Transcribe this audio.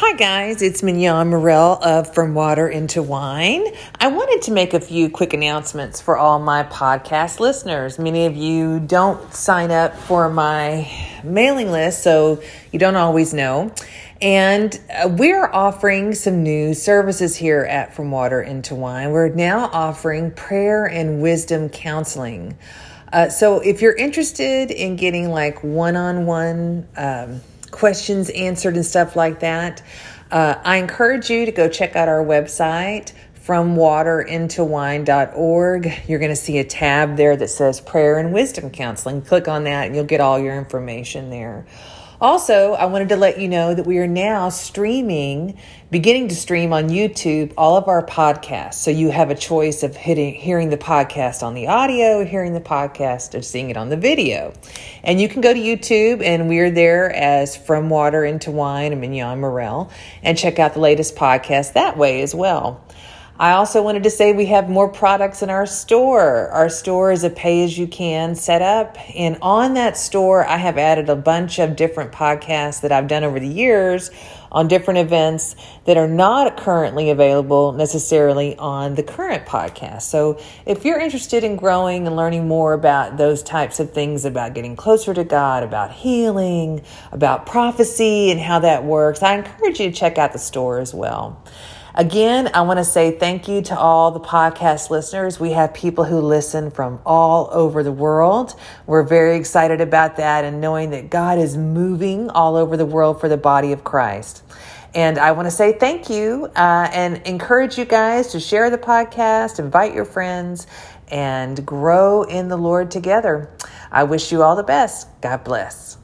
Hi, guys, it's Mignon Morel of From Water into Wine. I wanted to make a few quick announcements for all my podcast listeners. Many of you don't sign up for my mailing list, so you don't always know. And uh, we're offering some new services here at From Water into Wine. We're now offering prayer and wisdom counseling. Uh, so if you're interested in getting like one on one, questions answered and stuff like that, uh, I encourage you to go check out our website fromwaterintowine.org. You're going to see a tab there that says prayer and wisdom counseling. Click on that and you'll get all your information there. Also, I wanted to let you know that we are now streaming, beginning to stream on YouTube all of our podcasts. So you have a choice of hitting, hearing the podcast on the audio, hearing the podcast, or seeing it on the video. And you can go to YouTube, and we're there as From Water into Wine and Mignon Morel, and check out the latest podcast that way as well. I also wanted to say we have more products in our store. Our store is a pay as you can setup. And on that store, I have added a bunch of different podcasts that I've done over the years on different events that are not currently available necessarily on the current podcast. So if you're interested in growing and learning more about those types of things, about getting closer to God, about healing, about prophecy and how that works, I encourage you to check out the store as well. Again, I want to say thank you to all the podcast listeners. We have people who listen from all over the world. We're very excited about that and knowing that God is moving all over the world for the body of Christ. And I want to say thank you uh, and encourage you guys to share the podcast, invite your friends, and grow in the Lord together. I wish you all the best. God bless.